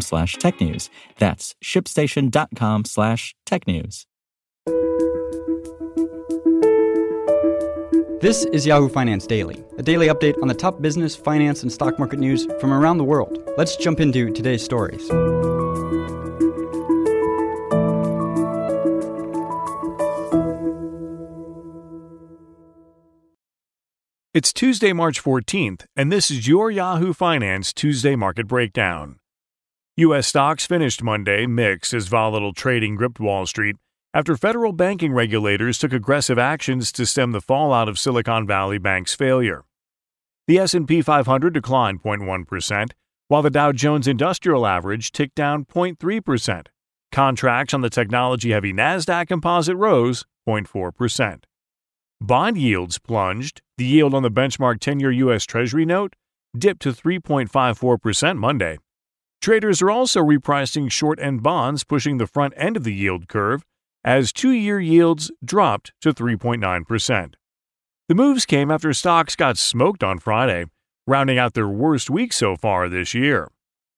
slash technews. That's shipstation.com slash technews. This is Yahoo Finance Daily, a daily update on the top business, finance, and stock market news from around the world. Let's jump into today's stories. It's Tuesday, March 14th, and this is your Yahoo Finance Tuesday Market Breakdown. U.S. stocks finished Monday mixed as volatile trading gripped Wall Street after federal banking regulators took aggressive actions to stem the fallout of Silicon Valley Bank's failure. The S&P 500 declined 0.1%, while the Dow Jones Industrial Average ticked down 0.3%. Contracts on the technology-heavy Nasdaq Composite rose 0.4%. Bond yields plunged. The yield on the benchmark 10 year U.S. Treasury note dipped to 3.54% Monday. Traders are also repricing short end bonds, pushing the front end of the yield curve as two year yields dropped to 3.9%. The moves came after stocks got smoked on Friday, rounding out their worst week so far this year.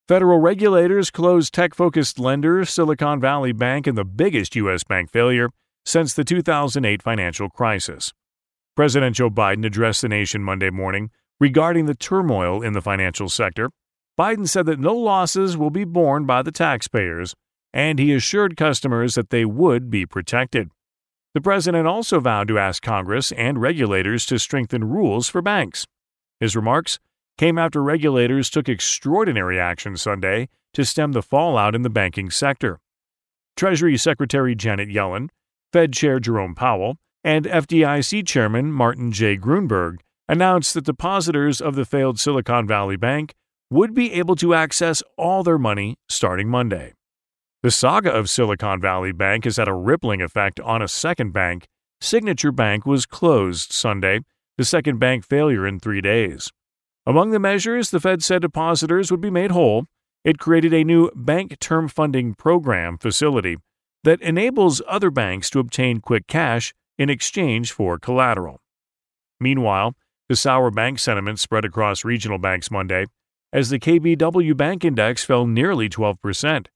Federal regulators closed tech focused lender Silicon Valley Bank in the biggest U.S. bank failure since the 2008 financial crisis. President Joe Biden addressed the nation Monday morning regarding the turmoil in the financial sector. Biden said that no losses will be borne by the taxpayers, and he assured customers that they would be protected. The president also vowed to ask Congress and regulators to strengthen rules for banks. His remarks came after regulators took extraordinary action Sunday to stem the fallout in the banking sector. Treasury Secretary Janet Yellen Fed Chair Jerome Powell and FDIC Chairman Martin J. Gruenberg announced that depositors of the failed Silicon Valley Bank would be able to access all their money starting Monday. The saga of Silicon Valley Bank has had a rippling effect on a second bank. Signature Bank was closed Sunday, the second bank failure in three days. Among the measures the Fed said depositors would be made whole, it created a new Bank Term Funding Program facility that enables other banks to obtain quick cash in exchange for collateral. Meanwhile, the sour bank sentiment spread across regional banks Monday as the KBW Bank Index fell nearly 12%,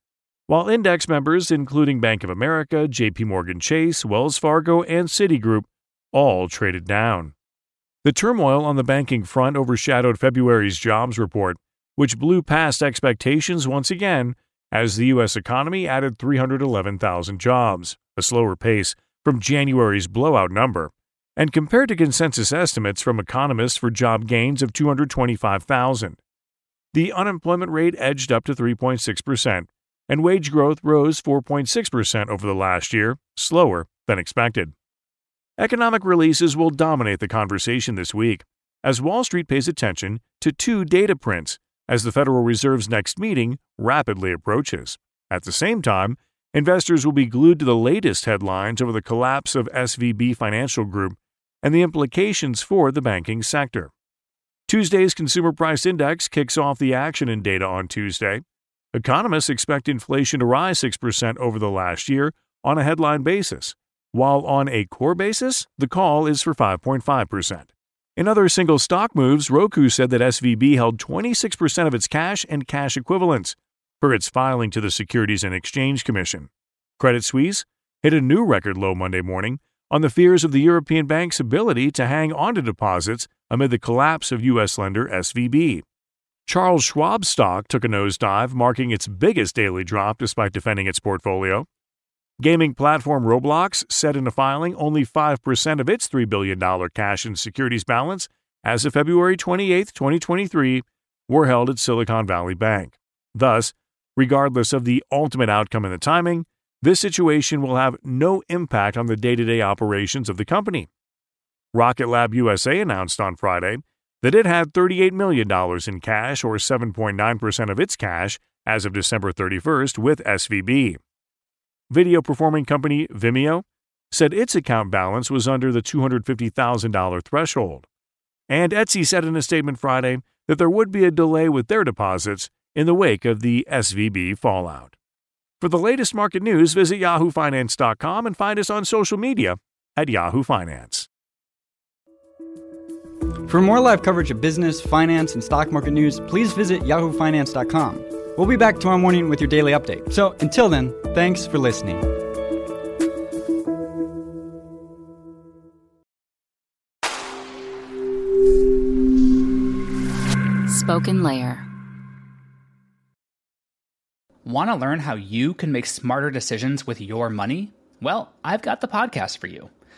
while index members including Bank of America, JP Morgan Chase, Wells Fargo, and Citigroup all traded down. The turmoil on the banking front overshadowed February's jobs report, which blew past expectations once again as the U.S. economy added 311,000 jobs, a slower pace from January's blowout number, and compared to consensus estimates from economists for job gains of 225,000. The unemployment rate edged up to 3.6%, and wage growth rose 4.6% over the last year, slower than expected. Economic releases will dominate the conversation this week as Wall Street pays attention to two data prints as the Federal Reserve's next meeting rapidly approaches. At the same time, investors will be glued to the latest headlines over the collapse of SVB Financial Group and the implications for the banking sector. Tuesday's Consumer Price Index kicks off the action in data on Tuesday. Economists expect inflation to rise 6% over the last year on a headline basis, while on a core basis, the call is for 5.5%. In other single stock moves, Roku said that SVB held 26% of its cash and cash equivalents per its filing to the Securities and Exchange Commission. Credit Suisse hit a new record low Monday morning on the fears of the European bank's ability to hang onto deposits amid the collapse of U.S. lender SVB. Charles Schwab stock took a nosedive, marking its biggest daily drop despite defending its portfolio. Gaming platform Roblox said in a filing only 5% of its $3 billion cash and securities balance as of February 28, 2023, were held at Silicon Valley Bank. Thus, regardless of the ultimate outcome and the timing, this situation will have no impact on the day to day operations of the company. Rocket Lab USA announced on Friday that it had $38 million in cash, or 7.9% of its cash, as of December 31st with SVB. Video performing company Vimeo said its account balance was under the $250,000 threshold. And Etsy said in a statement Friday that there would be a delay with their deposits in the wake of the SVB fallout. For the latest market news, visit yahoofinance.com and find us on social media at Yahoo Finance. For more live coverage of business, finance, and stock market news, please visit yahoofinance.com. We'll be back tomorrow morning with your daily update. So until then, thanks for listening. Spoken Layer. Want to learn how you can make smarter decisions with your money? Well, I've got the podcast for you.